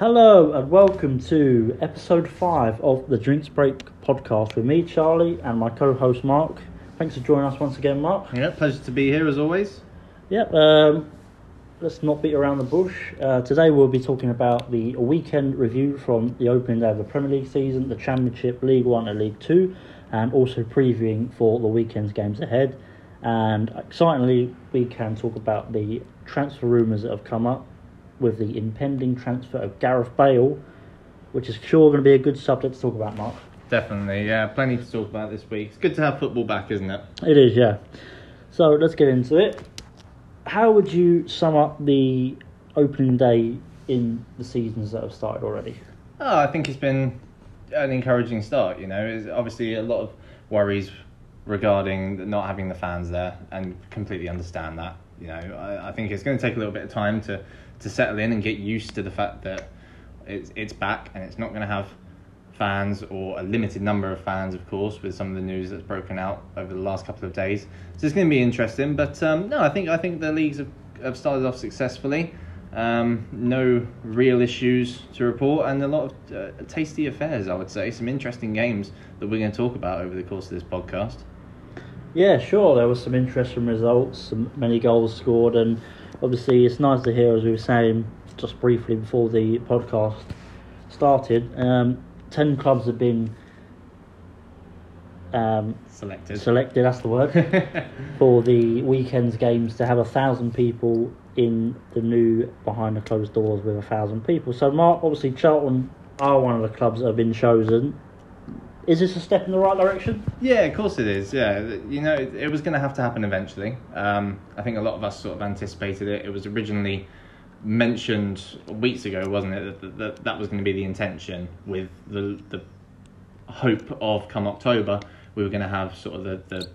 Hello and welcome to episode 5 of the Drinks Break podcast with me, Charlie, and my co host Mark. Thanks for joining us once again, Mark. Yeah, pleasure to be here as always. Yep, um, let's not beat around the bush. Uh, today we'll be talking about the weekend review from the opening day of the Premier League season, the Championship, League One, and League Two, and also previewing for the weekend's games ahead. And excitingly, we can talk about the transfer rumours that have come up with the impending transfer of Gareth Bale, which is sure going to be a good subject to talk about, Mark. Definitely, yeah, plenty to talk about this week. It's good to have football back, isn't it? It is, yeah. So let's get into it. How would you sum up the opening day in the seasons that have started already? Oh, I think it's been an encouraging start. You know, It's obviously a lot of worries regarding not having the fans there, and completely understand that. You know, I, I think it's going to take a little bit of time to to settle in and get used to the fact that it's it's back and it's not going to have fans or a limited number of fans, of course, with some of the news that's broken out over the last couple of days. So it's going to be interesting. But um, no, I think I think the leagues have, have started off successfully. Um, no real issues to report, and a lot of uh, tasty affairs, I would say. Some interesting games that we're going to talk about over the course of this podcast. Yeah, sure. There was some interesting results, some many goals scored, and obviously it's nice to hear, as we were saying just briefly before the podcast started. Um, ten clubs have been um, selected. Selected, that's the word, for the weekend's games to have a thousand people in the new behind the closed doors with a thousand people. So, Mark, obviously, Charlton are one of the clubs that have been chosen. Is this a step in the right direction? Yeah, of course it is. Yeah, you know, it, it was going to have to happen eventually. Um, I think a lot of us sort of anticipated it. It was originally mentioned weeks ago, wasn't it, that that, that was going to be the intention with the the hope of come October we were going to have sort of the, the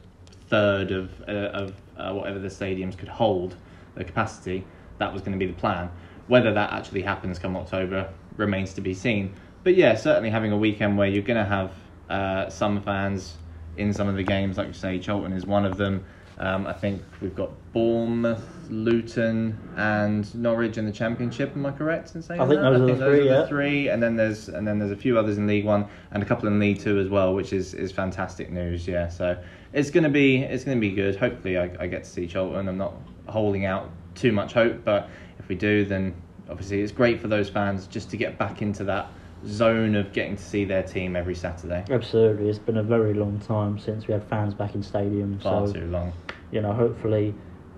third of uh, of uh, whatever the stadiums could hold the capacity. That was going to be the plan. Whether that actually happens come October remains to be seen. But yeah, certainly having a weekend where you're going to have uh, some fans in some of the games, like you say, Charlton is one of them. Um, I think we've got Bournemouth, Luton, and Norwich in the Championship. Am I correct in saying that? I think that? those I think are the three. Are yeah. three, and then there's and then there's a few others in League One and a couple in League Two as well, which is, is fantastic news. Yeah, so it's gonna be it's gonna be good. Hopefully, I, I get to see Charlton. I'm not holding out too much hope, but if we do, then obviously it's great for those fans just to get back into that zone of getting to see their team every Saturday. Absolutely, it's been a very long time since we had fans back in stadiums. Far so, too long. You know, hopefully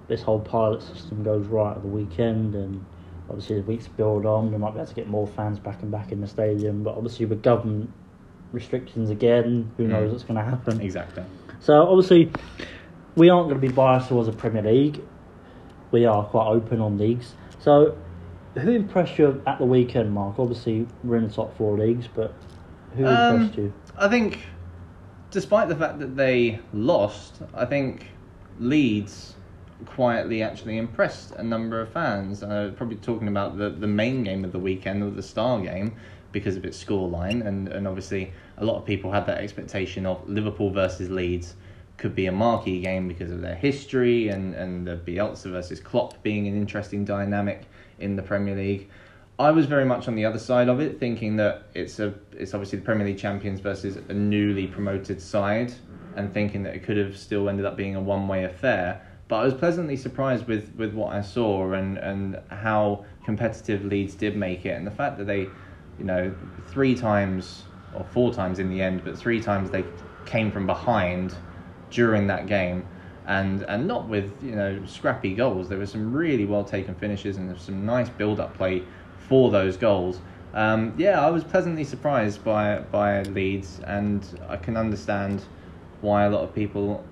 this whole pilot system goes right at the weekend, and obviously the weeks build on, we might be able to get more fans back and back in the stadium. But obviously with government restrictions again, who mm. knows what's going to happen? Exactly. So obviously we aren't going to be biased towards the Premier League. We are quite open on leagues. So who impressed you at the weekend, Mark? Obviously, we're in the top four leagues, but who um, impressed you? I think, despite the fact that they lost, I think Leeds quietly actually impressed a number of fans. Uh, probably talking about the, the main game of the weekend, or the star game, because of its scoreline, and, and obviously a lot of people had that expectation of Liverpool versus Leeds could be a marquee game because of their history and, and the Bielsa versus Klopp being an interesting dynamic in the Premier League. I was very much on the other side of it, thinking that it's a it's obviously the Premier League champions versus a newly promoted side, and thinking that it could have still ended up being a one way affair. But I was pleasantly surprised with, with what I saw and, and how competitive Leeds did make it, and the fact that they, you know, three times or four times in the end, but three times they came from behind during that game and and not with you know scrappy goals. There were some really well taken finishes and some nice build up play for those goals. Um, yeah, I was pleasantly surprised by by Leeds, and I can understand why a lot of people,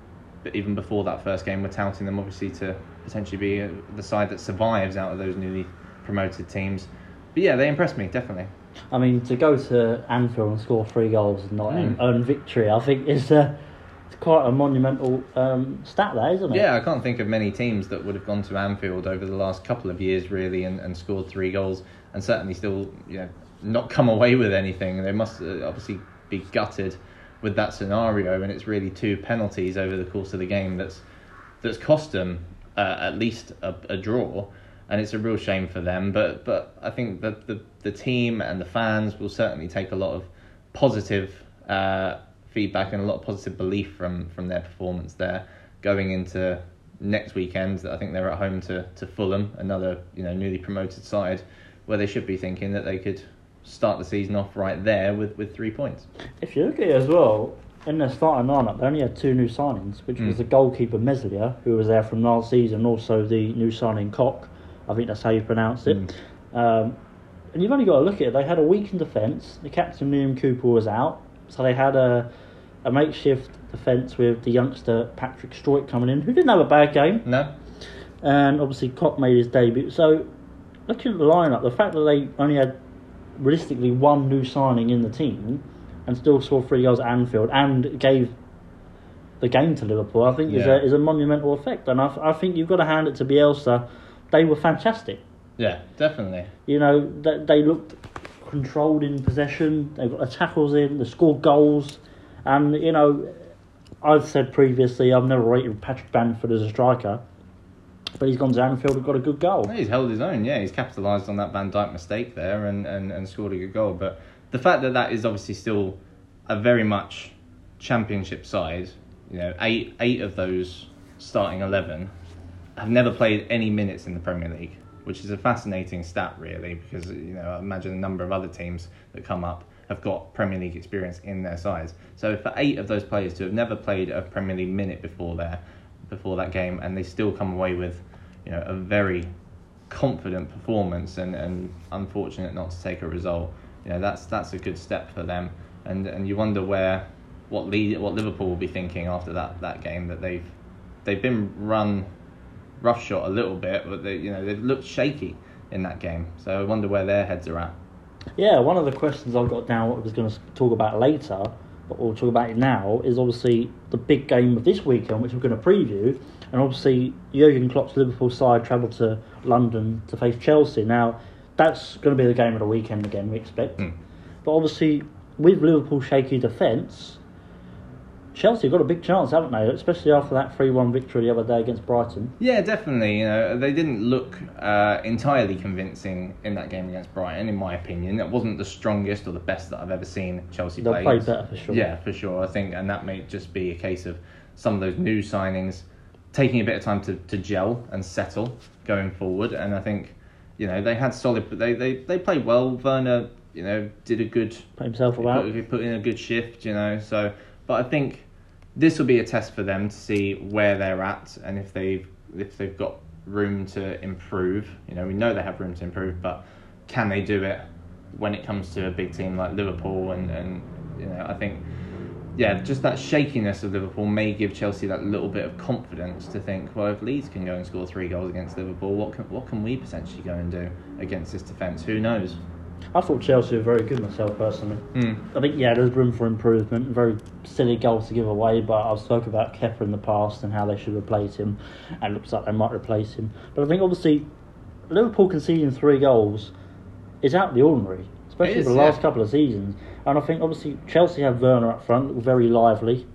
even before that first game, were touting them obviously to potentially be uh, the side that survives out of those newly promoted teams. But yeah, they impressed me definitely. I mean, to go to Anfield and score three goals and not mm. earn victory, I think is. Uh, it's quite a monumental um, stat, there, isn't it? Yeah, I can't think of many teams that would have gone to Anfield over the last couple of years, really, and, and scored three goals, and certainly still, you know, not come away with anything. They must uh, obviously be gutted with that scenario, and it's really two penalties over the course of the game that's that's cost them uh, at least a, a draw. and it's a real shame for them. But but I think that the the team and the fans will certainly take a lot of positive uh, feedback and a lot of positive belief from from their performance there going into next weekend. I think they're at home to to Fulham, another you know newly promoted side, where they should be thinking that they could start the season off right there with, with three points. If you look at it as well, in their starting lineup, they only had two new signings, which was Mm. the goalkeeper Meslier, who was there from last season, and also the new signing Koch. I think that's how you pronounce it. Mm. Um, and you've only got to look at it. They had a weak in defence. The captain Liam Cooper was out, so they had a a makeshift defence with the youngster Patrick Struijk coming in, who didn't have a bad game, No, and obviously Koch made his debut. So looking at the lineup, the fact that they only had realistically one new signing in the team and still scored three goals at Anfield and gave the game to Liverpool, I think is a is a monumental effect. And I, I think you've got to hand it to Bielsa. They were fantastic. yeah, definitely. You know, they, they looked controlled in possession. They got the tackles in. They scored goals, and you know, I've said previously I've never rated Patrick Bamford as a striker, but he's gone to Anfield and got a good goal. He's held his own, yeah. He's capitalised on that Van Dijk mistake there and, and, and scored a good goal. But the fact that that is obviously still a very much championship side, you know, eight eight of those starting eleven have never played any minutes in the Premier League, which is a fascinating stat, really, because you know I imagine a number of other teams that come up have got Premier League experience in their sides. So for eight of those players to have never played a Premier League minute before there, before that game, and they still come away with, you know, a very confident performance and, and unfortunate not to take a result. You know, that's that's a good step for them. And and you wonder where what lead, what Liverpool will be thinking after that, that game that they've they've been run roughshod a little bit, but they you know they've looked shaky in that game. So I wonder where their heads are at. Yeah, one of the questions I've got down, what I was going to talk about later, but we'll talk about it now, is obviously the big game of this weekend, which we're going to preview. And obviously, Jurgen Klopp's Liverpool side travelled to London to face Chelsea. Now, that's going to be the game of the weekend again, we expect. Hmm. But obviously, with Liverpool's shaky defence, Chelsea got a big chance, haven't they? Especially after that 3 1 victory the other day against Brighton. Yeah, definitely. You know, they didn't look uh, entirely convincing in that game against Brighton, in my opinion. It wasn't the strongest or the best that I've ever seen Chelsea play. play better for sure. Yeah, for sure. I think, and that may just be a case of some of those new signings taking a bit of time to, to gel and settle going forward. And I think, you know, they had solid. They they they played well. Werner, you know, did a good Put himself about. put, put in a good shift, you know. So, but I think this will be a test for them to see where they're at and if they've if they've got room to improve. You know, we know they have room to improve, but can they do it when it comes to a big team like Liverpool? And and you know, I think. Yeah, just that shakiness of Liverpool may give Chelsea that little bit of confidence to think, well, if Leeds can go and score three goals against Liverpool, what can what can we potentially go and do against this defence? Who knows? I thought Chelsea were very good myself, personally. Mm. I think yeah, there's room for improvement. Very silly goals to give away, but I've spoken about Kepa in the past and how they should replace him, and it looks like they might replace him. But I think obviously Liverpool conceding three goals is out of the ordinary, especially is, for the last yeah. couple of seasons. And I think obviously Chelsea had Werner up front, very lively.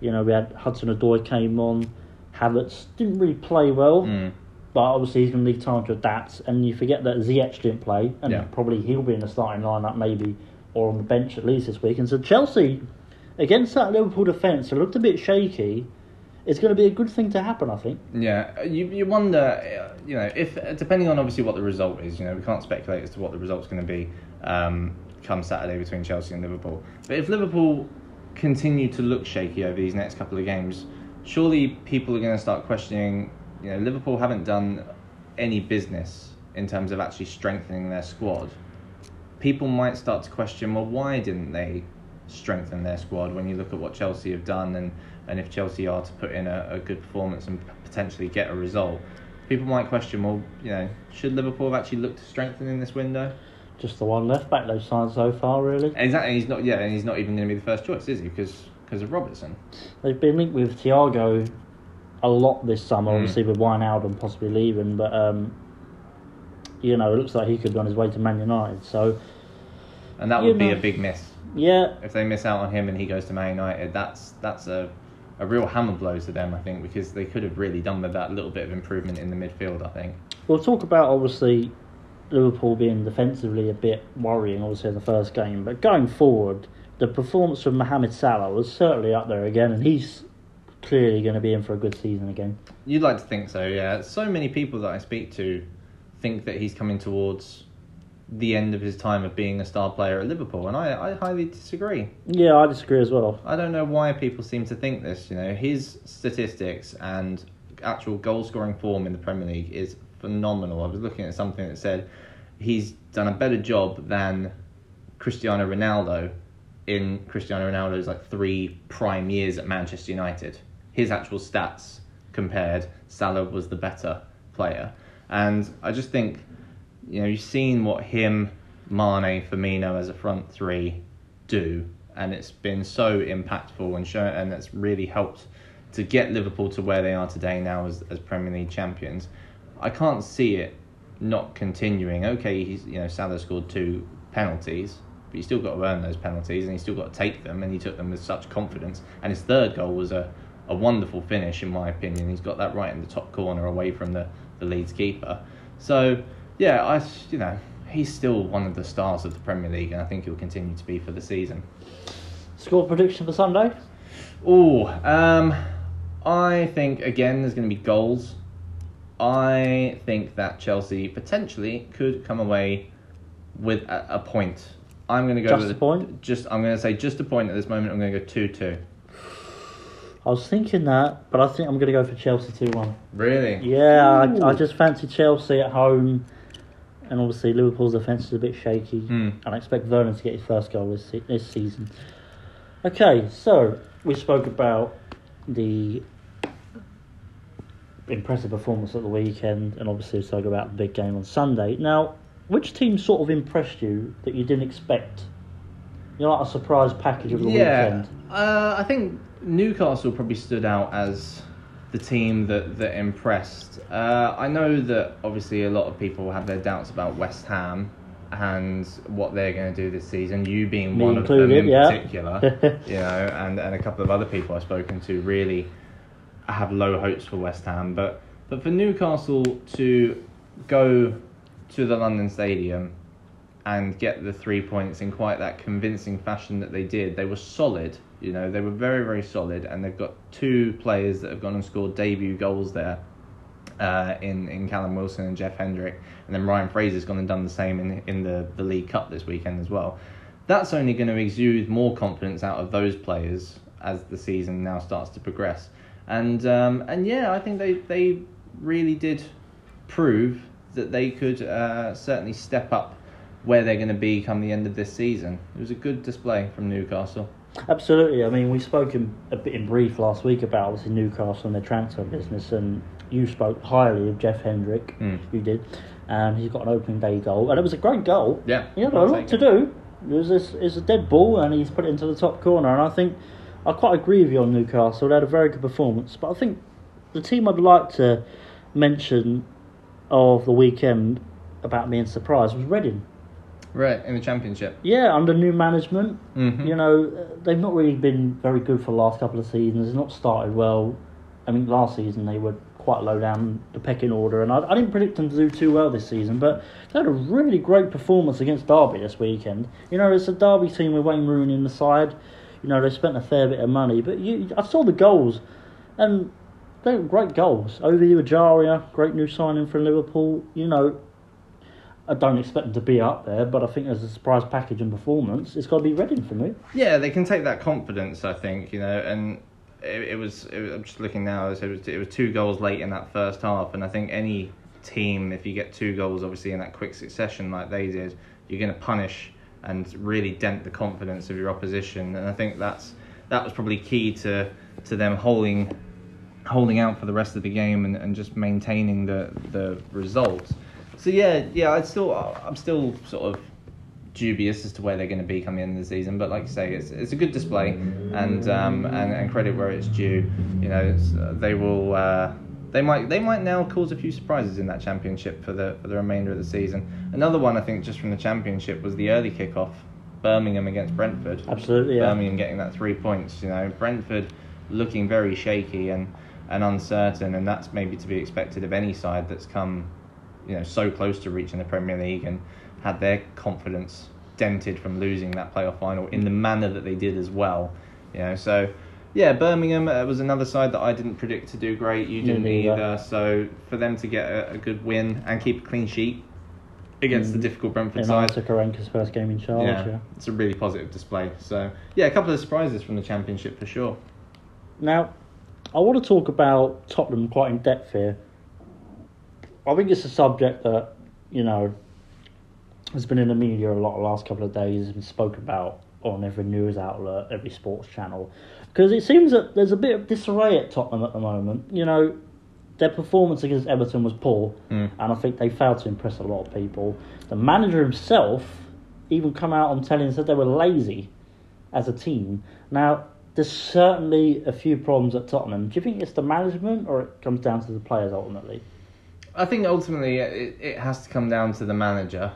You know, we had Hudson Odoi came on, Havertz didn't really play well. Mm. But obviously he's going to need time to adapt, and you forget that Ziyech didn't play, and Yeah. probably he'll be in the starting lineup maybe, or on the bench at least this week. And so Chelsea, against that Liverpool defence, it looked a bit shaky. It's going to be a good thing to happen, I think. Yeah, you you wonder, you know, if depending on obviously what the result is, you know, we can't speculate as to what the result's going to be um, come Saturday between Chelsea and Liverpool. But if Liverpool continue to look shaky over these next couple of games, surely people are going to start questioning. You know, Liverpool haven't done any business in terms of actually strengthening their squad. People might start to question, well, why didn't they strengthen their squad when you look at what Chelsea have done and, and if Chelsea are to put in a, a good performance and potentially get a result, people might question, well, you know, should Liverpool have actually looked to strengthen in this window? Just the one left back they've signed so far, really. Exactly, he's not. Yeah, and he's not even going to be the first choice, is he? Because because of Robertson. They've been linked with Thiago a lot this summer, Mm. obviously with Wijnaldum possibly leaving, but um, you know, it looks like he could be on his way to Man United. So And that would be a big miss yeah, if they miss out on him and he goes to Man United. That's that's a a real hammer blow to them, I think, because they could have really done with that little bit of improvement in the midfield. I think. We'll talk about obviously Liverpool being defensively a bit worrying, obviously in the first game, but going forward, the performance from Mohamed Salah was certainly up there again, and he's clearly going to be in for a good season again. You'd like to think so, yeah. So many people that I speak to think that he's coming towards the end of his time of being a star player at Liverpool, and I, I highly disagree. Yeah, I disagree as well. I don't know why people seem to think this. You know, his statistics and actual goal scoring form in the Premier League is phenomenal. I was looking at something that said he's done a better job than Cristiano Ronaldo in Cristiano Ronaldo's like three prime years at Manchester United. His actual stats compared, Salah was the better player. And I just think, you know, you've seen what him, Mane, Firmino as a front three do, and it's been so impactful and shown, and it's really helped to get Liverpool to where they are today now as, as Premier League champions. I can't see it not continuing. Okay, he's you know Salah scored two penalties, but you still got to earn those penalties, and you still got to take them, and he took them with such confidence. And his third goal was a, a wonderful finish, in my opinion. He's got that right in the top corner, away from the the Leeds keeper. So yeah, I you know he's still one of the stars of the Premier League, and I think he'll continue to be for the season. Score prediction for Sunday? Oh, um, I think again there's going to be goals. I think that Chelsea potentially could come away with a, a point. I'm going to go Just with a point? Just I'm going to say just a point at this moment. I'm going to go two two. I was thinking that, but I think I'm going to go for Chelsea 2 1. Really? Yeah, I, Ooh. I just fancy Chelsea at home, and obviously Liverpool's defence is a bit shaky. Hmm. And I expect Werner to get his first goal this, se- this season. Okay, so we spoke about the impressive performance at the weekend, and obviously we spoke about the big game on Sunday. Now, which team sort of impressed you that you didn't expect? You know, like a surprise package of the yeah, weekend. uh, I think Newcastle probably stood out as the team that that impressed. Uh, I know that obviously a lot of people have their doubts about West Ham and what they're going to do this season. You being Me one of them in yeah. particular, you know, and and a couple of other people I've spoken to really have low hopes for West Ham, but but for Newcastle to go to the London Stadium and get the three points in quite that convincing fashion that they did. They were solid, you know, they were very, very solid, and they've got two players that have gone and scored debut goals there. Uh, in in Callum Wilson and Jeff Hendrick, and then Ryan Fraser's gone and done the same in in the, the League Cup this weekend as well. That's only going to exude more confidence out of those players as the season now starts to progress. And um, and yeah, I think they they really did prove that they could uh, certainly step up where they're going to be come the end of this season. It was a good display from Newcastle. Absolutely. I mean, we spoke in, a bit in brief last week about obviously Newcastle and their transfer business, and you spoke highly of Jeff Hendrick. Mm. You did. Um, he's got an opening day goal, and it was a great goal. Yeah, He had a lot to do. It was this, it's a dead ball, and he's put it into the top corner. And I think I quite agree with you on Newcastle. They had a very good performance, but I think the team I'd like to mention of the weekend about being surprised was Reading. Right in the championship. Yeah, under new management, Mhm. you know, they've not really been very good for the last couple of seasons. They've not started well. I mean, last season they were quite low down the pecking order, and I, I didn't predict them to do too well this season. But they had a really great performance against Derby this weekend. You know, it's a Derby team with Wayne Rooney in the side. You know, they spent a fair bit of money, but you, I saw the goals, and they were great goals. Ovie Ejaria, great new signing from Liverpool. You know, I don't expect them to be up there, but I think as a surprise package and performance, it's got to be Reading for me. Yeah, they can take that confidence, I think, you know, and it, it, was, it was. I'm just looking now. It was, it was two goals late in that first half, and I think any team, if you get two goals, obviously in that quick succession like they did, you're going to punish and really dent the confidence of your opposition. And I think that's that was probably key to to them holding holding out for the rest of the game and, and just maintaining the the result. So yeah, yeah, I still I'm still sort of dubious as to where they're going to be end of the season. But like you say, it's it's a good display, and um and, and credit where it's due. You know, it's, uh, they will. Uh, they might they might now cause a few surprises in that championship for the for the remainder of the season. Another one I think just from the championship was the early kickoff, Birmingham against Brentford. Absolutely, yeah. Birmingham getting that three points. You know, Brentford looking very shaky and and uncertain, and that's maybe to be expected of any side that's come you know so close to reaching the Premier League and had their confidence dented from losing that playoff final in the manner that they did as well. You know, so yeah, Birmingham uh, was another side that I didn't predict to do great. You didn't neither. either. So for them to get a, a good win and keep a clean sheet against the difficult Brentford In side, Aitor Karanka's first game in charge. yeah, yeah. it's a really positive display. So yeah, a couple of surprises from the championship for sure. Now, I want to talk about Tottenham quite in depth here. I think it's a subject that, you know, has been in the media a lot the last couple of days and spoken about on every news outlet, every sports channel. Because it seems that there's a bit of disarray at Tottenham at the moment. You know, their performance against Everton was poor, Mm. and I think they failed to impress a lot of people. The manager himself even come out on telling said they were lazy as a team. Now, there's certainly a few problems at Tottenham. Do you think it's the management or it comes down to the players ultimately? I think ultimately it, it has to come down to the manager.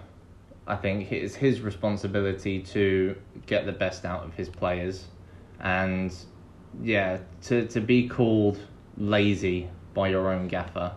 I think it's his responsibility to get the best out of his players, and yeah, to to be called lazy by your own gaffer,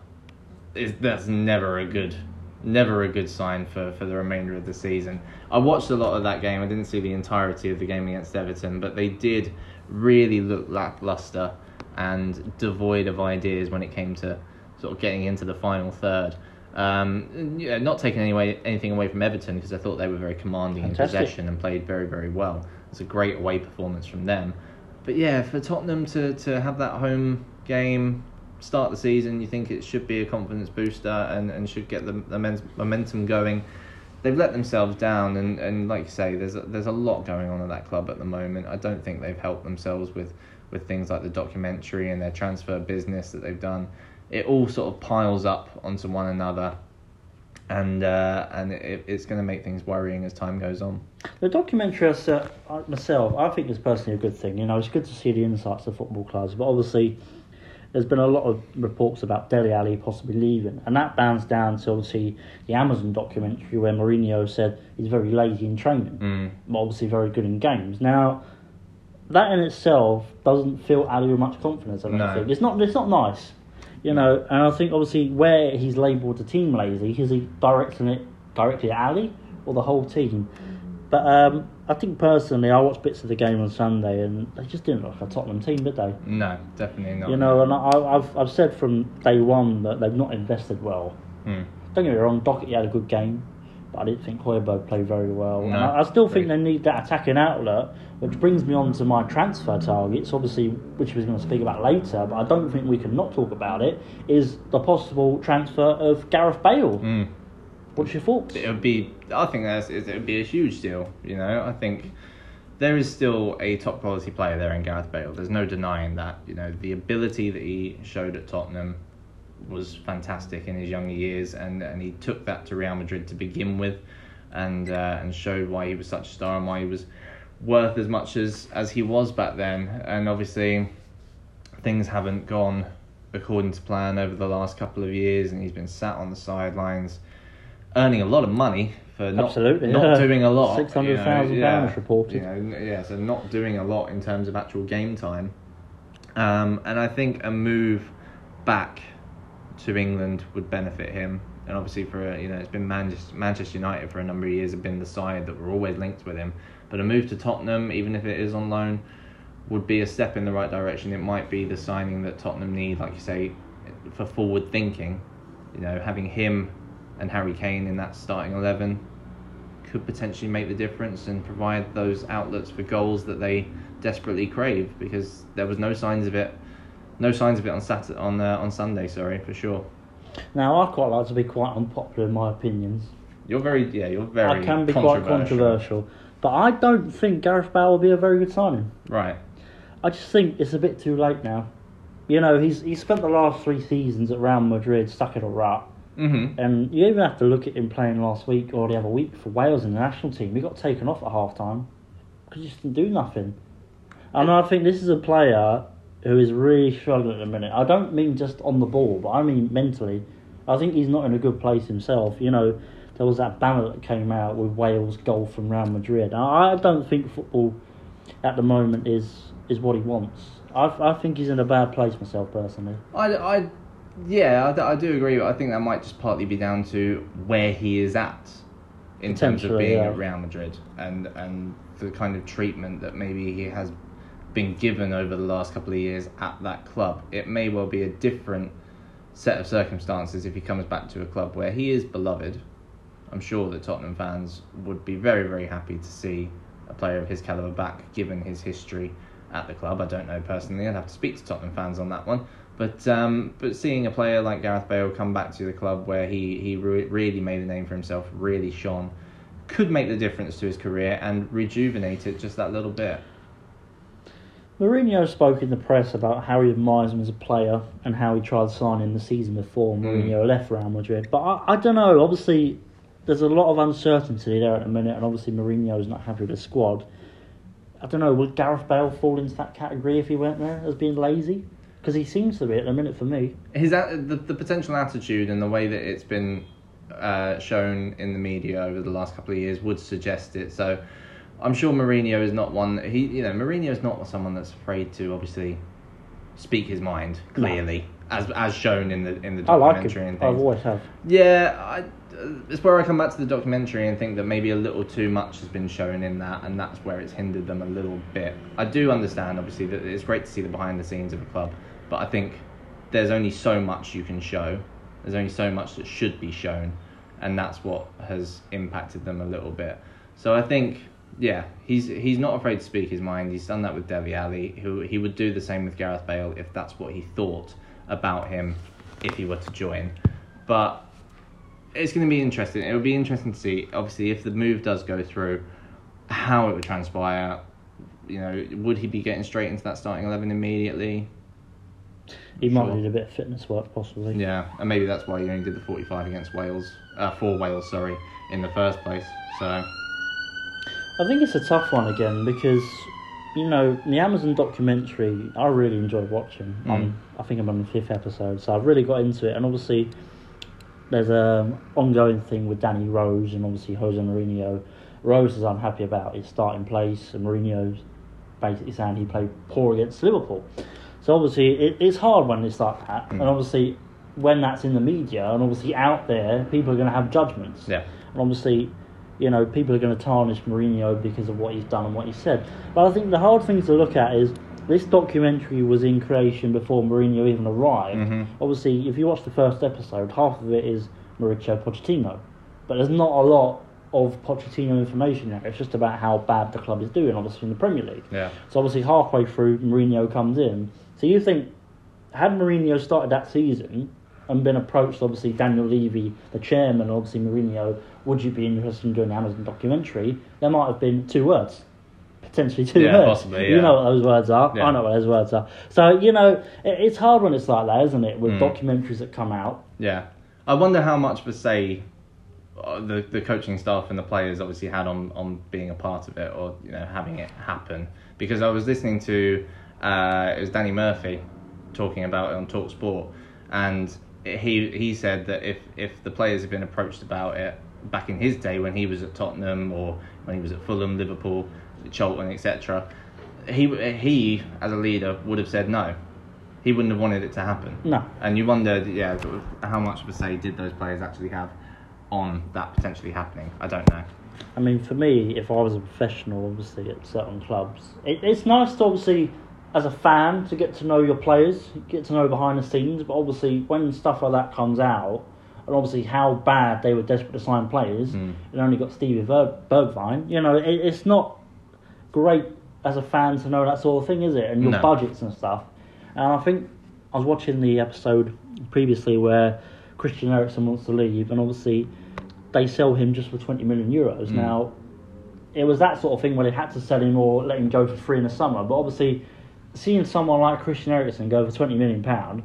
is that's never a good, never a good sign for for the remainder of the season. I watched a lot of that game. I didn't see the entirety of the game against Everton, but they did really look lackluster and devoid of ideas when it came to sort of getting into the final third. Um, yeah, not taking any way, anything away from Everton because I thought they were very commanding Fantastic. in possession and played very, very well. It's a great away performance from them. But yeah, for Tottenham to, to have that home game, start the season, you think it should be a confidence booster and, and should get the, the men's momentum going. They've let themselves down, and, and like you say, there's a, there's a lot going on at that club at the moment. I don't think they've helped themselves with, with things like the documentary and their transfer business that they've done. It all sort of piles up onto one another, and uh, and it, it's going to make things worrying as time goes on. The documentary as, uh, myself, I think is personally a good thing. You know, it's good to see the insights of football clubs, but obviously there's been a lot of reports about Dele Alli possibly leaving, and that bounds down to obviously the Amazon documentary where Mourinho said he's very lazy in training, Mm. but obviously very good in games. Now, that in itself doesn't fill Alli with much confidence. I don't No. think it's not. It's not nice, you know. And I think obviously where he's labelled the team lazy, is he directing it directly at Alli or the whole team? But um, I think personally, I watched bits of the game on Sunday, and they just didn't look like a Tottenham team, did they? No, definitely not. You know, and I, I've I've said from day one that they've not invested well. Mm. Don't get me wrong, Dockett had a good game, I didn't think Hojbjerg played very well. No, I, I still think they need that attacking outlet, which brings me on to my transfer targets, obviously, which we're going to speak about later, but I don't think we can not talk about it, is the possible transfer of Gareth Bale. Mm. What's your thoughts? It would be. I think that's it would be a huge deal. You know, I think there is still a top quality player there in Gareth Bale. There's no denying that. You know, the ability that he showed at Tottenham was fantastic in his younger years, and, and he took that to Real Madrid to begin with, and uh, and showed why he was such a star and why he was worth as much as as he was back then. And obviously, things haven't gone according to plan over the last couple of years, and he's been sat on the sidelines, earning a lot of money for not Absolutely, not yeah. doing a lot. £600,000 you know, yeah. reported. You know, yeah, so not doing a lot in terms of actual game time. Um, and I think a move back to England would benefit him. And obviously, for a, you know, it's been Manchester, Manchester United for a number of years have been the side that were always linked with him. But a move to Tottenham, even if it is on loan, would be a step in the right direction. It might be the signing that Tottenham need, like you say, for forward thinking. You know, having him and Harry Kane in that starting eleven could potentially make the difference and provide those outlets for goals that they desperately crave. Because there was no signs of it, no signs of it on Saturday, on uh, on Sunday. Sorry, for sure. Now, I quite like to be quite unpopular in my opinions. You're very, yeah, you're very. I can be quite controversial, but I don't think Gareth Bale will be a very good signing. Right. I just think it's a bit too late now. You know, he's he's spent the last three seasons at Real Madrid stuck in a rut, Mm-hmm. and you even have to look at him playing last week or the other week for Wales in the national team. He got taken off at half time because he just didn't do nothing. And I think this is a player who is really struggling at the minute. I don't mean just on the ball, but I mean mentally. I think he's not in a good place himself. You know, there was that banner that came out with Wales goal from Real Madrid. I I don't think football at the moment is is what he wants. I I think he's in a bad place myself personally. I, I Yeah, I, I do agree. I think that might just partly be down to where he is at in terms of being yeah. at Real Madrid and and the kind of treatment that maybe he has been given over the last couple of years at that club. It may well be a different set of circumstances if he comes back to a club where he is beloved. I'm sure that Tottenham fans would be very, very happy to see a player of his caliber back, given his history at the club. I don't know personally. I'd have to speak to Tottenham fans on that one. But um, but seeing a player like Gareth Bale come back to the club where he he re- really made a name for himself, really shone, could make the difference to his career and rejuvenate it just that little bit. Mourinho spoke in the press about how he admires him as a player and how he tried signing the season before Mourinho left Real Madrid. But I, I don't know. Obviously, there's a lot of uncertainty there at the minute, and obviously Mourinho is not happy with the squad. I don't know. Would Gareth Bale fall into that category if he went there as being lazy? Because he seems to be at the minute for me. his the, the potential attitude and the way that it's been uh, shown in the media over the last couple of years would suggest it. So I'm sure Mourinho is not one he you know Mourinho is not someone that's afraid to obviously speak his mind No. clearly as as shown in the in the I like documentary him. I've always have. Yeah, I, uh, it's where I come back to the documentary and think that maybe a little too much has been shown in that, and that's where it's hindered them a little bit. I do understand, obviously, that it's great to see the behind the scenes of a club, but I think there's only so much you can show. There's only so much that should be shown, and that's what has impacted them a little bit. So I think, yeah, he's he's not afraid to speak his mind. He's done that with Dele Alli, who he would do the same with Gareth Bale if that's what he thought about him if he were to join. But it's going to be interesting. It will be interesting to see, obviously, if the move does go through, how it would transpire. You know, would he be getting straight into that starting eleven immediately? He might Sure. need a bit of fitness work, possibly. Yeah, and maybe that's why he only did the forty-five against Wales, uh, for Wales, sorry, in the first place. So I think it's a tough one again because, you know, the Amazon documentary I really enjoyed watching. Mm. Um, I think I'm on the fifth episode, so I've really got into it. And obviously, there's a ongoing thing with Danny Rose and obviously Jose Mourinho. Rose is unhappy about his starting place, and Mourinho's basically saying he played poor against Liverpool. So obviously, it, it's hard when it's like that, and Mm. obviously, when that's in the media and obviously out there, people are going to have judgments. yeah, And obviously, you know, people are going to tarnish Mourinho because of what he's done and what he said. But I think the hard thing to look at is this documentary was in creation before Mourinho even arrived. Mhm. Obviously, if you watch the first episode, half of it is Mauricio Pochettino. But there's not a lot of Pochettino information there. It's just about how bad the club is doing, obviously, in the Premier League. yeah, So obviously, halfway through, Mourinho comes in. So you think, had Mourinho started that season and been approached, obviously Daniel Levy, the chairman, obviously Mourinho, would you be interested in doing the Amazon documentary? There might have been two words, potentially two Yeah, words. possibly, You know what those words are. Yeah. I know what those words are. So you know, it, it's hard when it's like that, isn't it? With Mm. documentaries that come out. yeah. I wonder how much of a say uh, the the coaching staff and the players obviously had on on being a part of it or you know having it happen because I was listening to uh, it was Danny Murphy talking about it on Talk Sport and he he said that if if the players had been approached about it back in his day when he was at Tottenham or when he was at Fulham, Liverpool, Charlton, etc. He he as a leader would have said no. He wouldn't have wanted it to happen. No. And you wonder, yeah, how much of a say did those players actually have on that potentially happening? I don't know. I mean, for me, if I was a professional, obviously at certain clubs, it, it's nice to obviously, as a fan, to get to know your players, get to know behind the scenes. But obviously, when stuff like that comes out, and obviously how bad they were desperate to sign players, Mm. and only got Stevie Berg- Bergwijn, you know, it, it's not great as a fan to know that sort of thing, is it? And your No. budgets and stuff. And I think I was watching the episode previously where Christian Eriksen wants to leave, and obviously they sell him just for 20 million euros. Mm. Now, it was that sort of thing where they had to sell him or let him go for free in the summer. But obviously, seeing someone like Christian Eriksen go for 20 million pound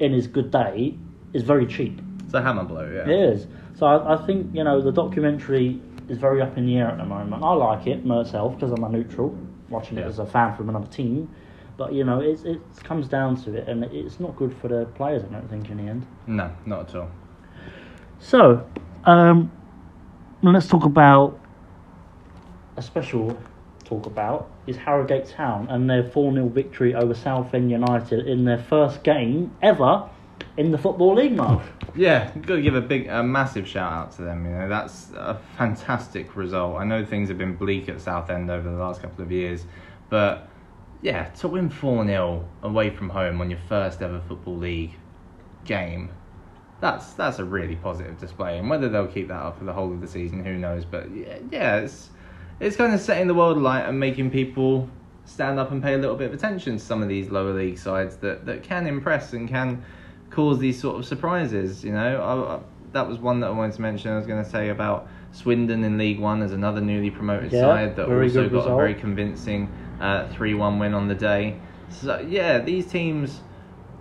in his good day is very cheap. It's a hammer blow, yeah. It is. So I, I think you know the documentary is very up in the air at the moment. I like it myself because I'm a neutral watching it as a fan from another team. But you know, it's, it comes down to it, and it's not good for the players. I don't think in the end. No, not at all. So, um, let's talk about a special talk about is Harrogate Town and their 4 0 victory over Southend United in their first game ever in the Football League, Mark. Yeah, got to give a big, a massive shout out to them. You know, that's a fantastic result. I know things have been bleak at Southend over the last couple of years, but yeah, to win 4 0 away from home on your first ever Football League game, that's that's a really positive display. And whether they'll keep that up for the whole of the season, who knows? But yeah, yeah it's, it's kind of setting the world alight and making people stand up and pay a little bit of attention to some of these lower league sides that, that can impress and can cause these sort of surprises. You know, I, I, that was one that I wanted to mention. I was going to say about Swindon in League One as another newly promoted Yeah, side that also got result. a very convincing uh, three-one win on the day. So yeah, these teams,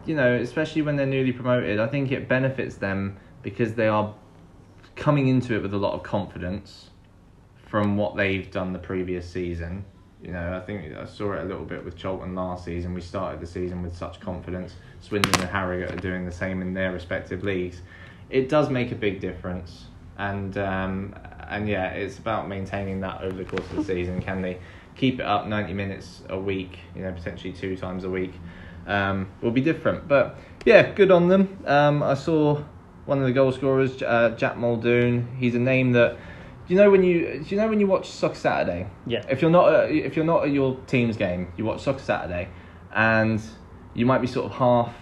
you know, especially when they're newly promoted, I think it benefits them because they are coming into it with a lot of confidence from what they've done the previous season. You know, I think I saw it a little bit with Charlton last season. We started the season with such confidence. Swindon and Harrogate are doing the same in their respective leagues. It does make a big difference, and um, and yeah, it's about maintaining that over the course of the season. Can they keep it up ninety minutes a week? You know, potentially two times a week. Um, will be different, but yeah, good on them. Um, I saw one of the goal scorers, uh, Jack Muldoon. He's a name that you know when you do you know when you watch Soccer Saturday? Yeah. If you're not at, if you're not at your team's game, you watch Soccer Saturday, and you might be sort of half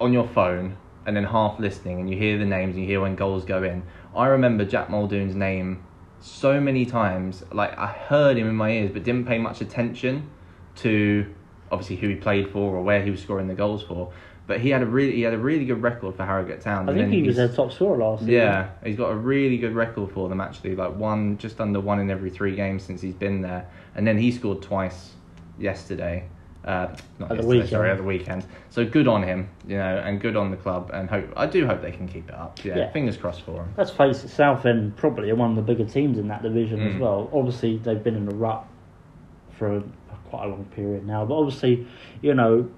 on your phone and then half listening, and you hear the names and you hear when goals go in. I remember Jack Muldoon's name so many times. Like I heard him in my ears, but didn't pay much attention to obviously who he played for or where he was scoring the goals for. But he had a really he had a really good record for Harrogate Town. I think he was their top scorer last season. yeah, he's got a really good record for them actually. Like one, just under one in every three games since he's been there, and then he scored twice yesterday. Uh, not At the weekend. sorry, at the weekend. So good on him, you know, and good on the club, and hope I do hope they can keep it up. Yeah, Yeah. fingers crossed for him. Let's face it, Southend probably are one of the bigger teams in that division as Mm. well. Obviously, they've been in a rut for a, quite a long period now, but obviously, you know,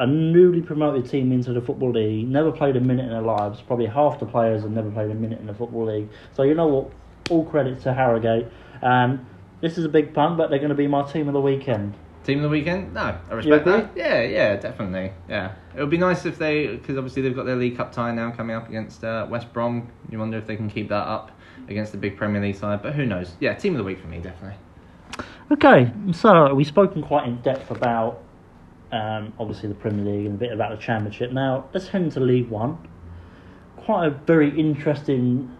a newly promoted team into the Football League, never played a minute in their lives. Probably half the players have never played a minute in the Football League. So, you know what? All credit to Harrogate. And this is a big punt, but they're going to be my team of the weekend. Team of the weekend? No, I respect that. Yeah, yeah, definitely. Yeah, it would be nice if they, because obviously they've got their League Cup tie now coming up against uh, West Brom. You wonder if they can keep that up against the big Premier League side, but who knows? Yeah, team of the week for me, definitely. Okay, so we've spoken quite in depth about um, obviously the Premier League and a bit about the Championship. Now let's head into League One. Quite a very interesting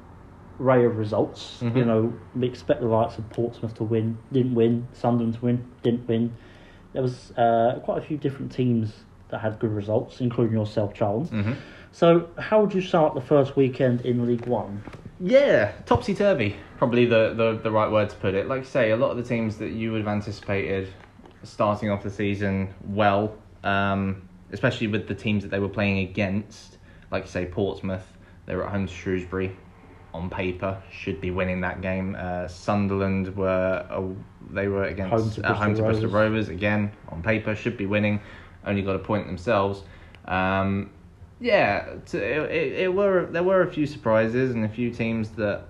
array of results. Mhm. You know, we expect the likes of Portsmouth to win, didn't win. Sunderland to win, didn't win. There was uh, quite a few different teams that had good results, including yourself, Charles. Mm-hmm. So, how would you start the first weekend in League One? Yeah, topsy turvy, probably the, the, the right word to put it. Like you say, a lot of the teams that you would have anticipated starting off the season well, um, especially with the teams that they were playing against, like you say, Portsmouth, they were at home to Shrewsbury. On paper, should be winning that game. Uh, Sunderland were uh, they were against Home to at home to Bristol Rovers again. On paper, should be winning. Only got a point themselves. Um, yeah, it, it, it were there were a few surprises and a few teams that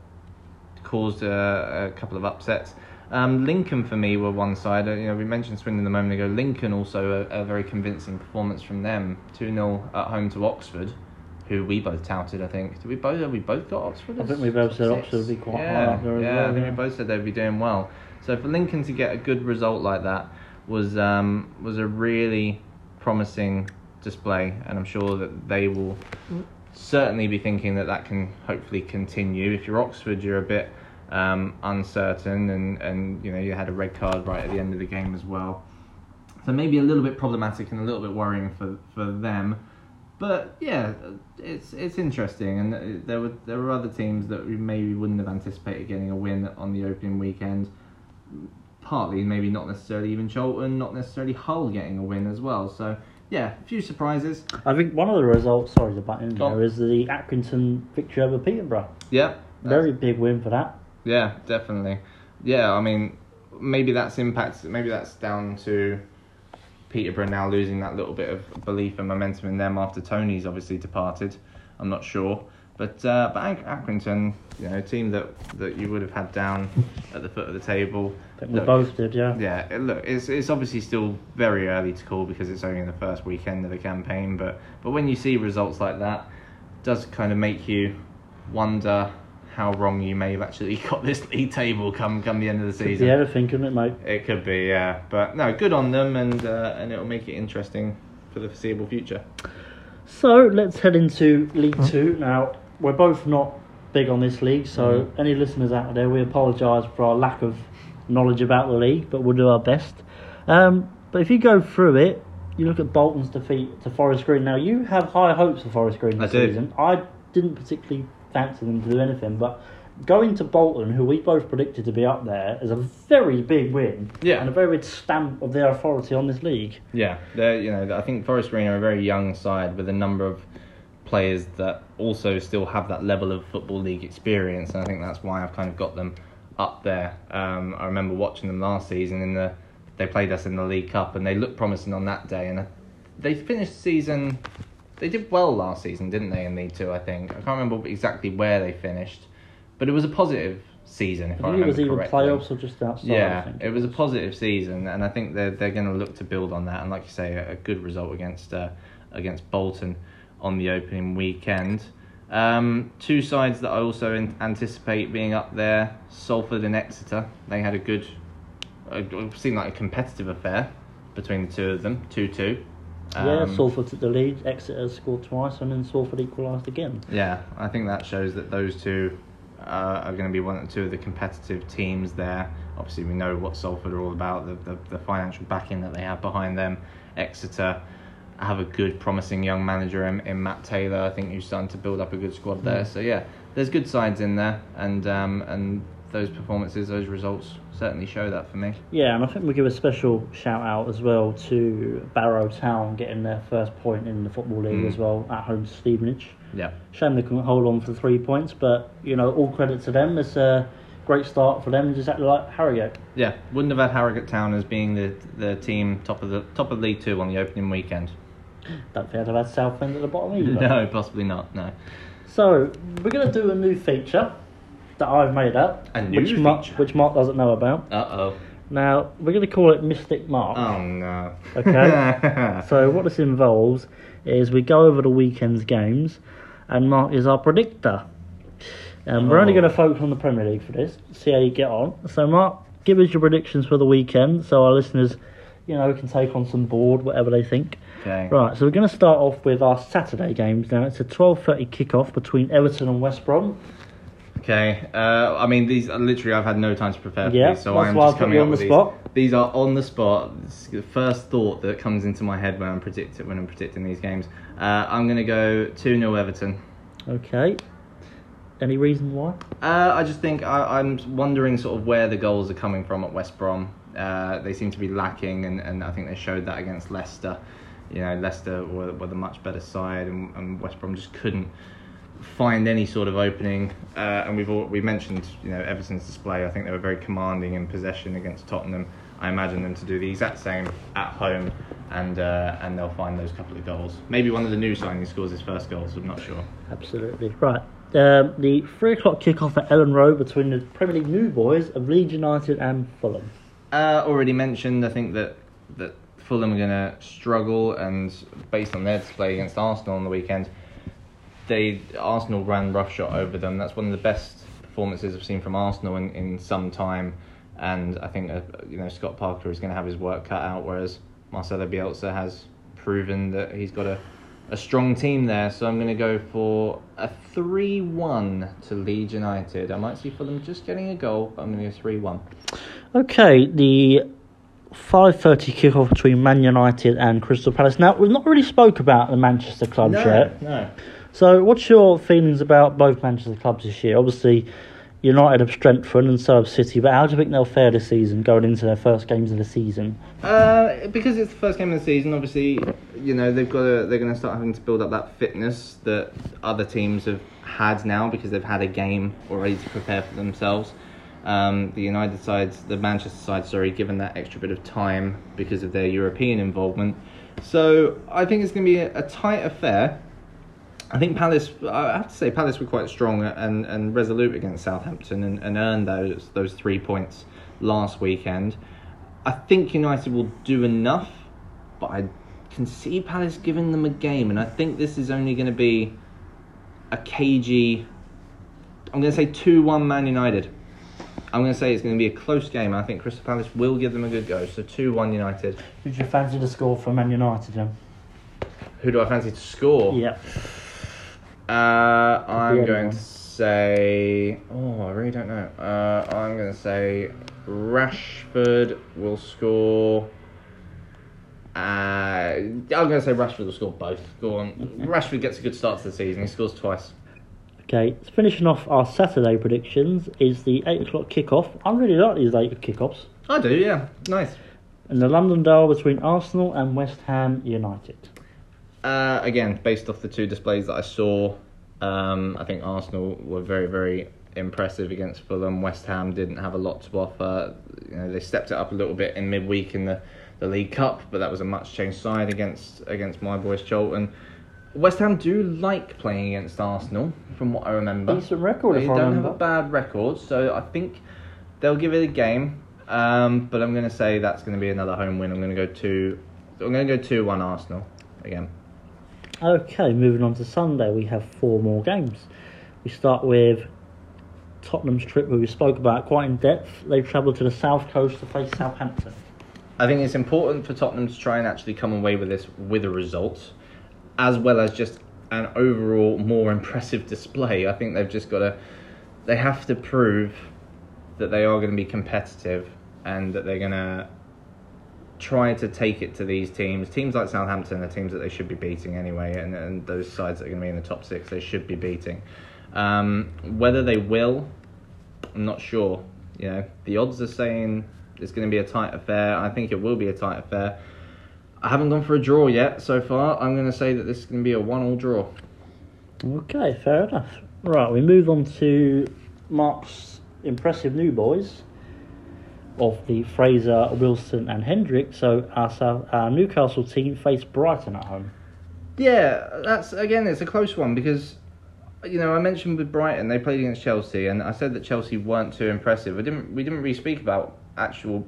caused a, a couple of upsets. Um, Lincoln for me were one side. Uh, You know, we mentioned Swindon a moment ago. Lincoln also a, a very convincing performance from them. Two 0 at home to Oxford, who we both touted. I think did we both have we both got Oxford? I think we both said? Oxford would be quite high yeah, up there as yeah. well, I think yeah. we both said they'd be doing well. So for Lincoln to get a good result like that was um, was a really promising display, and I'm sure that they will certainly be thinking that that can hopefully continue. If you're Oxford, you're a bit um, uncertain, and, and you know you had a red card right at the end of the game as well, so maybe a little bit problematic and a little bit worrying for for them. But yeah, it's it's interesting, and uh, there were there were other teams that we maybe wouldn't have anticipated getting a win on the opening weekend. Partly, maybe not necessarily even Charlton, not necessarily Hull getting a win as well. So yeah, a few surprises. I think one of the results, sorry the butt in there, is the Accrington victory over Peterborough. Yeah, Very big win for that. Yeah, definitely. Yeah, I mean, maybe that's impact. Maybe that's down to Peterborough now losing that little bit of belief and momentum in them after Toney's obviously departed. I'm not sure, But uh, but Ac- Accrington, you know, a team that, that you would have had down at the foot of the table. Think we Look, both did, yeah. yeah, it, look, it's it's obviously still very early to call because it's only in the first weekend of the campaign. But but when you see results like that, it does kind of make you wonder how wrong you may have actually got this league table come come the end of the season. be anything, couldn't it, mate? It could be, yeah. But no, good on them, and uh, and it'll make it interesting for the foreseeable future. So let's head into League Two. Now, we're both not big on this league, so Mhm. any listeners out there, we apologise for our lack of knowledge about the league, but we'll do our best. Um, but if you go through it, you look at Bolton's defeat to Forest Green. Now, you have high hopes for Forest Green this I season. I didn't particularly fancy them to do anything, but going to Bolton, who we both predicted to be up there, is a very big win Yeah. and a very big stamp of their authority on this league. Yeah, they're you know I think Forest Green are a very young side with a number of players that also still have that level of football league experience, and I think that's why I've kind of got them up there. Um, I remember watching them last season in the they played us in the League Cup, and they looked promising on that day, and they finished the season. They did well last season, didn't they? In League Two, I think I can't remember exactly where they finished, but it was a positive season. If I, I think it was either correctly. playoffs or just outside. I Yeah, it was a positive season, and I think they're they're going to look to build on that. And like you say, a, a good result against uh, against Bolton on the opening weekend. Um, two sides that I also in- anticipate being up there: Salford and Exeter. They had a good, it seemed like a competitive affair between the two of them, two two. Yeah, Salford took the lead. Exeter scored twice, and then Salford equalised again. Yeah, I think that shows that those two uh, are going to be one or two of the competitive teams there. Obviously, we know what Salford are all about, the, the, the financial backing that they have behind them. Exeter have a good, promising young manager in, in Matt Taylor. I think who's starting to build up a good squad there. So yeah, there's good sides in there, and um, and those performances, those results certainly show that for me. Yeah, and I think we give a special shout out as well to Barrow Town getting their first point in the Football League Mm. as well at home to Stevenage. Yeah. Shame they couldn't hold on for three points, but you know, all credit to them. It's a great start for them, exactly like Harrogate. Yeah, wouldn't have had Harrogate Town as being the the team top of the top of the League Two on the opening weekend. Don't think I'd have had Southend at the bottom either. No, possibly not. No. So we're going to do a new feature that I've made up, A new which Mark, feature? which Mark doesn't know about. Uh oh. Now we're going to call it Mystic Mark. Oh no. Okay. So what this involves is we go over the weekend's games, and Mark is our predictor. And we're only Oh. going to focus on the Premier League for this. See how you get on. So Mark, give us your predictions for the weekend, so our listeners, you know, can take on some board, whatever they think. okay. Right. So we're going to start off with our Saturday games. Now it's a twelve thirty kickoff between Everton and West Brom. Okay. Uh, I mean, these literally I've had no time to prepare for Yeah, these, so I'm just coming up with the these. spot. These are on the spot. It's the first thought that comes into my head when I'm predicting when I'm predicting these games. Uh, I'm gonna go two 0 Everton. Okay. Any reason why? Uh, I just think I, I'm wondering sort of where the goals are coming from at West Brom. Uh, they seem to be lacking, and, and I think they showed that against Leicester. You know, Leicester were, were the much better side, and, and West Brom just couldn't find any sort of opening. Uh, and we've all, we mentioned you know Everton's display. I think they were very commanding in possession against Tottenham. I imagine them to do the exact same at home, and uh, and they'll find those couple of goals. Maybe one of the new signings scores his first goals. I'm not sure. Absolutely. Right. Um, the three o'clock kickoff at Elland Road between the Premier League new boys of Leeds United and Fulham. Uh, already mentioned, I think that that Fulham are going to struggle, and based on their display against Arsenal on the weekend, they Arsenal ran roughshod over them. That's one of the best performances I've seen from Arsenal in, in some time, and I think uh, you know Scott Parker is going to have his work cut out, whereas Marcelo Bielsa has proven that he's got a a strong team there. So I'm going to go for a three-one to Leeds United. I might see Fulham just getting a goal, but I'm going to go three-one. Okay, the five thirty kickoff between Man United and Crystal Palace. Now we've not really spoke about the Manchester clubs yet. no. So what's your feelings about both Manchester clubs this year? Obviously, United have strengthened and so have City, but how do you think they'll fare this season going into their first games of the season? Uh, because it's the first game of the season, obviously, you know they've got to, they're going to start having to build up that fitness that other teams have had now because they've had a game already to prepare for themselves. Um, the United sides, the Manchester side, sorry, given that extra bit of time because of their European involvement. So I think it's going to be a, a tight affair. I think Palace. I have to say Palace were quite strong and, and resolute against Southampton and, and earned those those three points last weekend. I think United will do enough, but I can see Palace giving them a game, and I think this is only going to be a cagey. I'm going to say two one Man United. I'm going to say it's going to be a close game. I think Crystal Palace will give them a good go. So two one United. Who do you fancy to score for Man United, then? Who do I fancy to score? Yeah. Uh, I'm going to say. Oh, I really don't know. Uh, I'm going to say Rashford will score. Uh, I'm going to say Rashford will score both. Go on. Rashford gets a good start to the season. He scores twice. Okay, so finishing off our Saturday predictions is the 8 o'clock kickoff. I really like these 8 kickoffs. I do, yeah. Nice. And the London derby between Arsenal and West Ham United. Uh, again, based off the two displays that I saw, um, I think Arsenal were very, very impressive against Fulham. West Ham didn't have a lot to offer. You know, they stepped it up a little bit in midweek in the, the League Cup, but that was a much changed side against against my boys Charlton. West Ham do like playing against Arsenal, from what I remember. Decent record, They don't remember. have a bad record, so I think they'll give it a game. Um, but I'm going to say that's going to be another home win. I'm going to go two. I'm going to go two one Arsenal again. Okay, moving on to Sunday, we have four more games. We start with Tottenham's trip, who we spoke about quite in depth. They've travelled to the south coast to face Southampton. I think it's important for Tottenham to try and actually come away with this with a result, as well as just an overall more impressive display. I think they've just got to, they have to prove that they are going to be competitive and that they're going to try to take it to these teams. Teams like Southampton are teams that they should be beating anyway, and, and those sides that are going to be in the top six, they should be beating. Um, whether they will, I'm not sure. You know, the odds are saying it's going to be a tight affair. I think it will be a tight affair. I haven't gone for a draw yet so far. I'm going to say that this is going to be a one-all draw. Okay, fair enough. Right, we move on to Mark's impressive new boys of the Fraser, Wilson, and Hendrick. So our, our Newcastle team face Brighton at home. Yeah, that's again, it's a close one because you know I mentioned with Brighton they played against Chelsea, and I said that Chelsea weren't too impressive. We didn't we didn't really speak about actual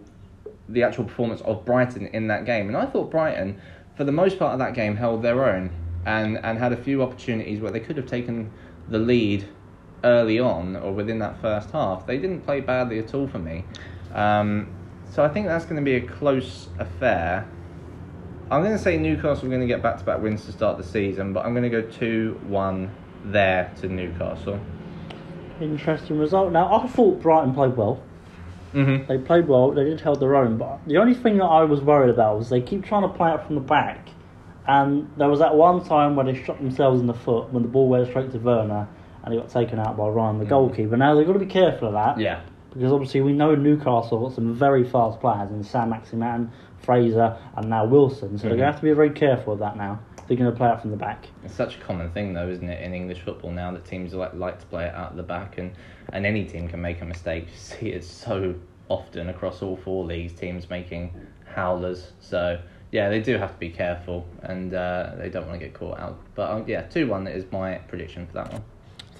the actual performance of Brighton in that game, and I thought Brighton for the most part of that game held their own and and had a few opportunities where they could have taken the lead early on or within that first half. They didn't play badly at all for me. Um, so I think that's going to be a close affair. I'm going to say Newcastle are going to get back to back wins to start the season, but I'm going to go 2 1 there to Newcastle. Interesting result. Now, I thought Brighton played well. Mm-hmm. They played well. They did hold their own. But the only thing that I was worried about was they keep trying to play it from the back. And there was that one time where they shot themselves in the foot when the ball went straight to Werner and he got taken out by Ryan, the goalkeeper. Now, they've got to be careful of that. Yeah. Because obviously we know Newcastle got some very fast players in Saint-Maximin, Fraser, and now Wilson. So they're going to have to be very careful of that now. They're going to play out from the back. It's such a common thing, though, isn't it, in English football now that teams like like to play it out of the back, and, and any team can make a mistake. You see it so often across all four leagues, teams making howlers. So yeah, they do have to be careful, and uh, they don't want to get caught out. But um, yeah, two one is my prediction for that one.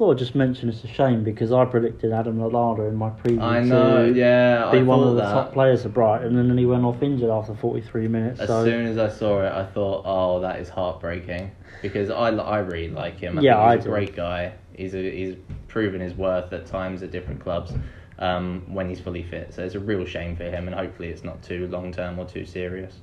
I thought I'd just mention it's a shame because I predicted Adam Lallana in my preview I know, to yeah, be I one of the that. top players of Brighton, and then he went off injured after 43 minutes. As so soon as I saw it, I thought, "Oh, that is heartbreaking," because I, I really like him. I Yeah, think I he's a great guy. He's a, he's proven his worth at times at different clubs um, when he's fully fit. So it's a real shame for him, and hopefully it's not too long term or too serious.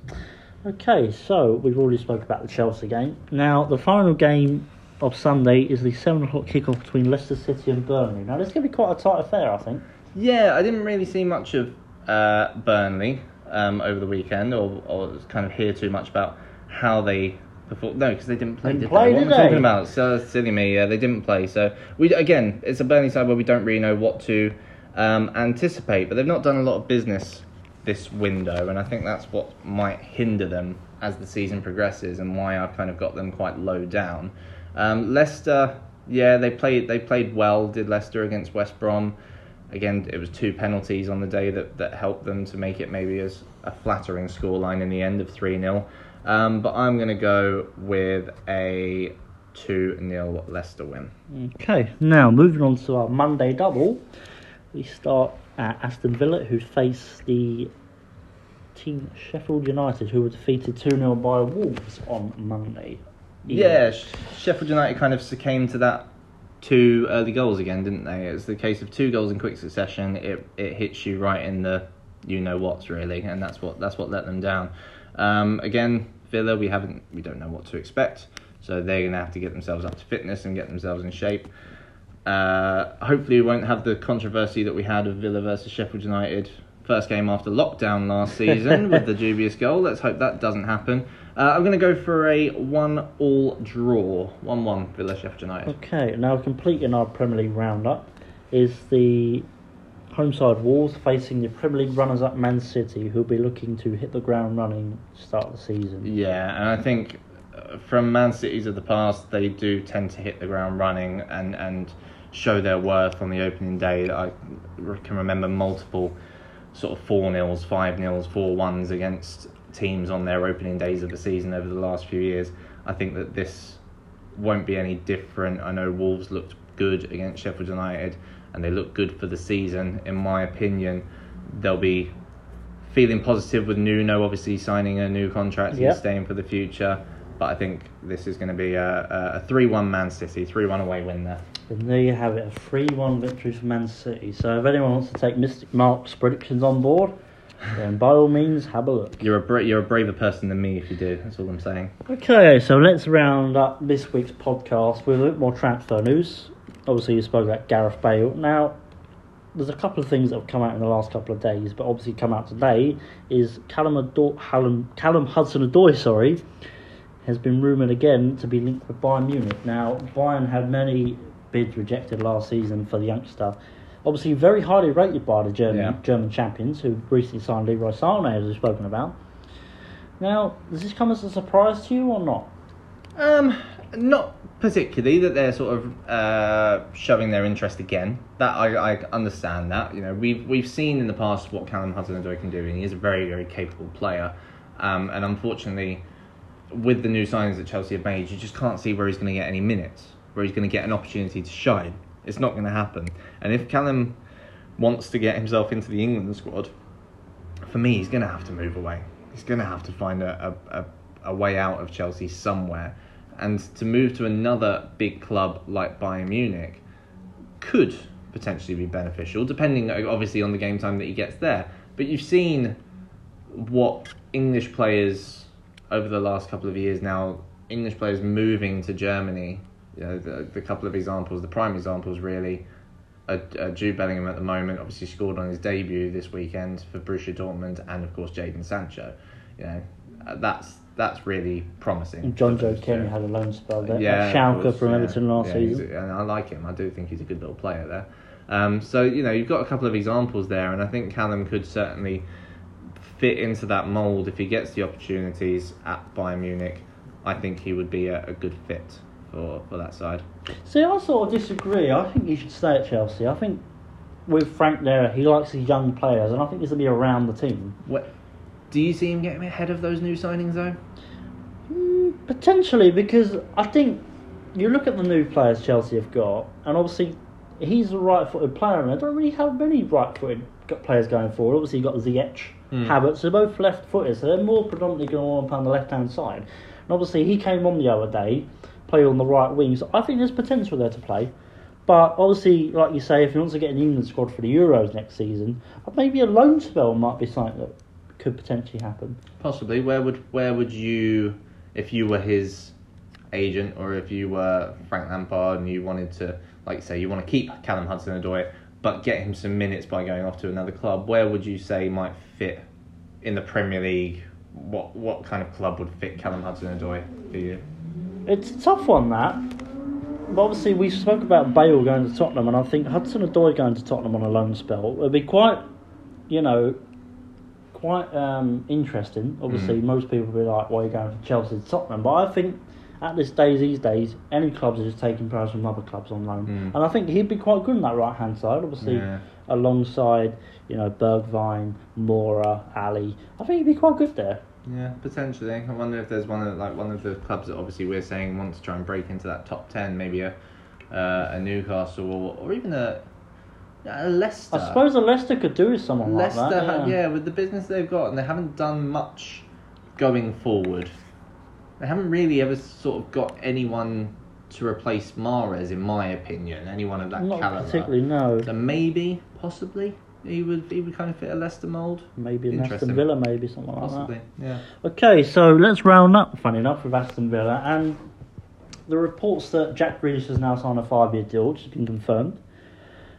Okay, so we've already spoke about the Chelsea game. Now, the final game of Sunday is the 7 o'clock kickoff between Leicester City and Burnley. Now, this is going to be quite a tight affair, I think. Yeah, I didn't really see much of uh, Burnley um, over the weekend, or, or kind of hear too much about how they performed. No, because they didn't play. Didn't did play, they? What did am I talking about? So silly me. Yeah, they didn't play. So we again, it's a Burnley side where we don't really know what to um, anticipate, but they've not done a lot of business this window, and I think that's what might hinder them as the season progresses, and why I've kind of got them quite low down. Um, Leicester, yeah, they played they played well. Did Leicester against West Brom? Again, it was two penalties on the day that, that helped them to make it maybe as a flattering scoreline in the end of 3 0. Um, but I'm going to go with a 2 0 Leicester win. Okay, now moving on to our Monday double, we start at Aston Villa, who face the team Sheffield United, who were defeated 2 0 by Wolves on Monday. Yeah, Sh- Sheffield United kind of succumbed to that two early goals again, didn't they? It's the case of two goals in quick succession. It it hits you right in the you know what's really, and that's what that's what let them down. Um, again, Villa, we haven't we don't know what to expect, so they're gonna have to get themselves up to fitness and get themselves in shape. Uh, hopefully, we won't have the controversy that we had of Villa versus Sheffield United first game after lockdown last season with the dubious goal. Let's hope that doesn't happen. Uh, I'm going to go for a one-all draw, one-one Villa Sheffield United. Okay, now completing our Premier League roundup is the home side Wolves facing the Premier League runners up Man City, who'll be looking to hit the ground running start the season. Yeah, and I think uh, from Man Cities of the past, they do tend to hit the ground running and, and show their worth on the opening day. I can remember multiple sort of 4 nils, 5 nils, 4 1s against teams on their opening days of the season over the last few years. I think that this won't be any different. I know Wolves looked good against Sheffield United and they look good for the season. In my opinion, they'll be feeling positive with Nuno obviously signing a new contract Yep. and staying for the future. But I think this is going to be a, a 3 1 Man City, 3 1 away win there. And there you have it, a 3 1 victory for Man City. So if anyone wants to take Mystic Mark's predictions on board, then by all means have a look. You're a, bra- you're a braver person than me if you do, that's all I'm saying. Okay, so let's round up this week's podcast with a bit more transfer news. Obviously, you spoke about Gareth Bale. Now, there's a couple of things that have come out in the last couple of days, but obviously come out today is Callum, Callum, Callum Hudson-Odoi, sorry, has been rumoured again to be linked with Bayern Munich. Now, Bayern had many bids rejected last season for the youngster. Obviously, very highly rated by the German Yeah. German champions, who recently signed Leroy Sané, as we've spoken about. Now, does this come as a surprise to you or not? Um, not particularly that they're sort of uh, showing their interest again. That I, I understand that. You know, we've we've seen in the past what Callum Hudson-Odoi can do, and he is a very very capable player. Um, and unfortunately, with the new signings that Chelsea have made, you just can't see where he's going to get any minutes, where he's going to get an opportunity to shine. It's not going to happen. And if Callum wants to get himself into the England squad, for me, he's going to have to move away. He's going to have to find a, a, a, way out of Chelsea somewhere. And to move to another big club like Bayern Munich could potentially be beneficial, depending obviously on the game time that he gets there. But you've seen what English players over the last couple of years now, English players moving to Germany. You know, the, the couple of examples, the prime examples really, are, are Jude Bellingham at the moment. Obviously scored on his debut this weekend for Borussia Dortmund, and of course Jadon Sancho. You know, uh, that's that's really promising. And Jonjoe Kenny had a loan spell there. Yeah, Schalke from yeah. Everton last Yeah, season. and I like him. I do think he's a good little player there. Um, so you know, you've got a couple of examples there, and I think Callum could certainly fit into that mould if he gets the opportunities at Bayern Munich. I think he would be a, a good fit for, for that side. See, I sort of disagree. I think he should stay at Chelsea. I think with Frank there, he likes his young players, and I think this will be around the team. What do you see him getting ahead of those new signings though? Mm, Potentially, because I think you look at the new players Chelsea have got, and obviously he's a right-footed player, and they don't really have many right-footed players going forward. Obviously, you've got Ziyech, Hmm. Havertz, they're both left-footed, so they're more predominantly going to want to play on the left-hand side. And obviously, he came on the other day, played on the right wing, so I think there's potential there to play. But obviously, like you say, if he wants to get an England squad for the Euros next season, maybe a loan spell might be something that could potentially happen. Possibly. Where would where would you, if you were his agent, or if you were Frank Lampard and you wanted to, like say, you want to keep Callum Hudson-Odoi, but get him some minutes by going off to another club? Where would you say might fit in the Premier League? What what kind of club would fit Callum Hudson-Odoi for you? It's a tough one, that. But obviously, we spoke about Bale going to Tottenham, and I think Hudson Odoi going to Tottenham on a loan spell would be quite, you know, quite um, interesting. Obviously, Mm. most people would be like, "Why are you going from Chelsea to Tottenham?" But I think at this days, these days, any clubs are just taking players from other clubs on loan, Mm. and I think he'd be quite good on that right hand side. Obviously, Yeah. alongside you know Bergwijn, Moura, Alli, I think he'd be quite good there. Yeah, potentially. I wonder if there's one of like one of the clubs that obviously we're saying wants to try and break into that top ten, maybe a uh, a Newcastle or, or even a, a Leicester. I suppose a Leicester could do with someone Leicester, like that. ha- Yeah. yeah, with the business they've got, and they haven't done much going forward. They haven't really ever sort of got anyone to replace Mahrez, in my opinion. Anyone of that Not caliber. particularly, no. So maybe, possibly, he would he would kind of fit a Leicester mould. Maybe an Aston Villa, maybe something like that. Possibly, yeah. Okay, so let's round up, funny enough, with Aston Villa. And the reports that Jack Grealish has now signed a five year deal, which has been confirmed.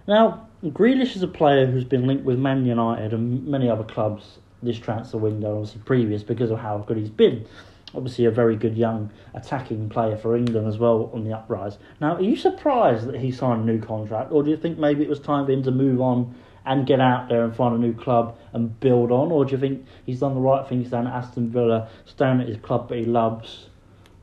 Now, Grealish is a player who's been linked with Man United and many other clubs this transfer window, obviously previous, because of how good he's been. Obviously, a very good young attacking player for England as well on the uprise. Now, are you surprised that he signed a new contract, or do you think maybe it was time for him to move on and get out there and find a new club and build on, or do you think he's done the right thing staying at Aston Villa, staying at his club that he loves?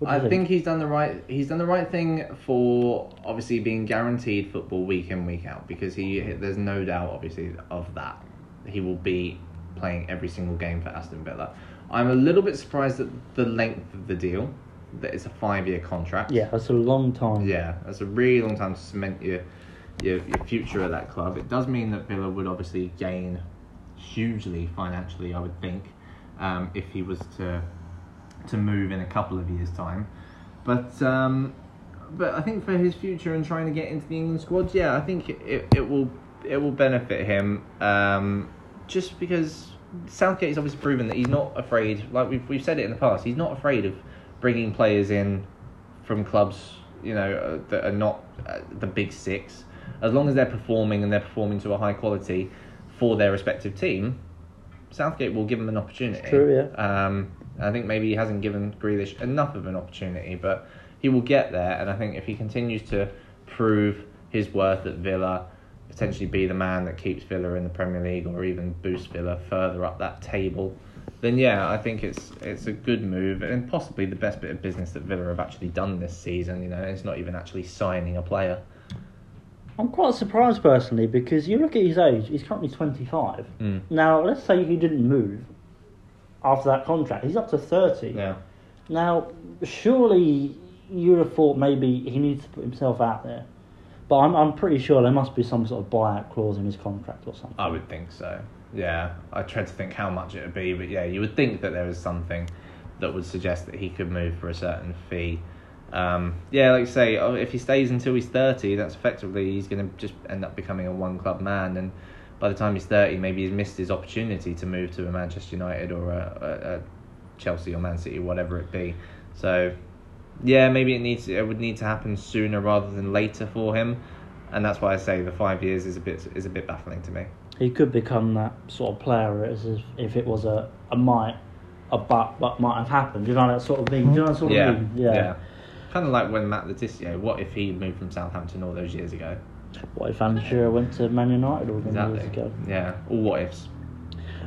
I you think he's done the right. He's done the right thing for obviously being guaranteed football week in week out because he. There's no doubt, obviously, of that. He will be playing every single game for Aston Villa. I'm a little bit surprised at the length of the deal. That it's a five year contract. Yeah, that's a long time. Yeah, that's a really long time to cement your, your your future at that club. It does mean that Villa would obviously gain hugely financially, I would think, um, if he was to to move in a couple of years' time. But um, but I think for his future and trying to get into the England squad, yeah, I think it, it will it will benefit him. Um, just because Southgate's obviously proven that he's not afraid. Like we've we've said it in the past, he's not afraid of bringing players in from clubs, you know, uh, that are not uh, the big six. As long as they're performing and they're performing to a high quality for their respective team, Southgate will give them an opportunity. It's true, yeah. Um, I think maybe he hasn't given Grealish enough of an opportunity, but he will get there. And I think if he continues to prove his worth at Villa, potentially be the man that keeps Villa in the Premier League or even boost Villa further up that table, then yeah, I think it's it's a good move and possibly the best bit of business that Villa have actually done this season. You know, it's not even actually signing a player. I'm quite surprised personally because you look at his age, he's currently 25. Mm. Now, let's say he didn't move after that contract, he's up to 30. Yeah. Now, surely you would have thought maybe he needs to put himself out there. But I'm, I'm pretty sure there must be some sort of buyout clause in his contract or something. I would think so. Yeah, I tried to think how much it would be, but yeah, you would think that there is something that would suggest that he could move for a certain fee. Um, yeah, like you say, oh, if he stays until he's thirty, that's effectively he's going to just end up becoming a one club man, and by the time he's thirty, maybe he's missed his opportunity to move to a Manchester United or a, a, a Chelsea or Man City, whatever it be. So, yeah, maybe it needs it would need to happen sooner rather than later for him, and that's why I say the five years is a bit is a bit baffling to me. He could become that sort of player as if, if it was a, a might, a but, but might have happened. You know that sort of thing. Do you know that sort of yeah, thing? yeah. Kind of like when Matt Le Tissier. What if he moved from Southampton all those years ago? What if Shearer went to Man United all them years ago? Yeah. All what ifs.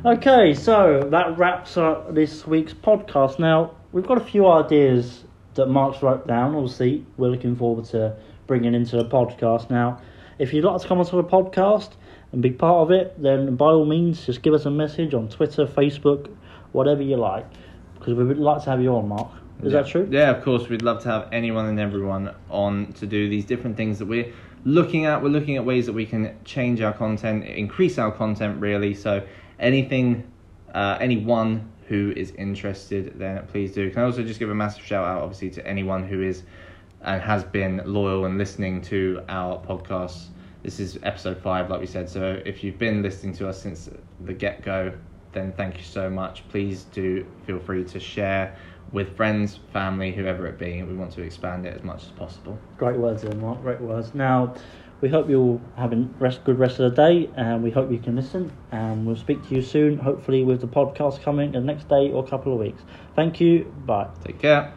Okay, so that wraps up this week's podcast. Now, we've got a few ideas that Mark's wrote down. Obviously, we're looking forward to bringing into the podcast. Now, if you'd like to come onto the podcast and be part of it, then by all means, just give us a message on Twitter, Facebook, whatever you like, because we would like to have you on, Mark. Is yeah. that true? Yeah, of course. We'd love to have anyone and everyone on to do these different things that we're looking at. We're looking at ways that we can change our content, increase our content, really. So, anything, uh, anyone who is interested, then please do. Can I also just give a massive shout out, obviously, to anyone who is and has been loyal and listening to our podcasts. This is episode five, like we said. So, if you've been listening to us since the get go, then thank you so much. Please do feel free to share with friends, family, whoever it be. We want to expand it as much as possible. Great words there, Mark. Great words. Now, we hope you'll have a rest, good rest of the day, and we hope you can listen. And we'll speak to you soon, hopefully with the podcast coming the next day or a couple of weeks. Thank you. Bye. Take care.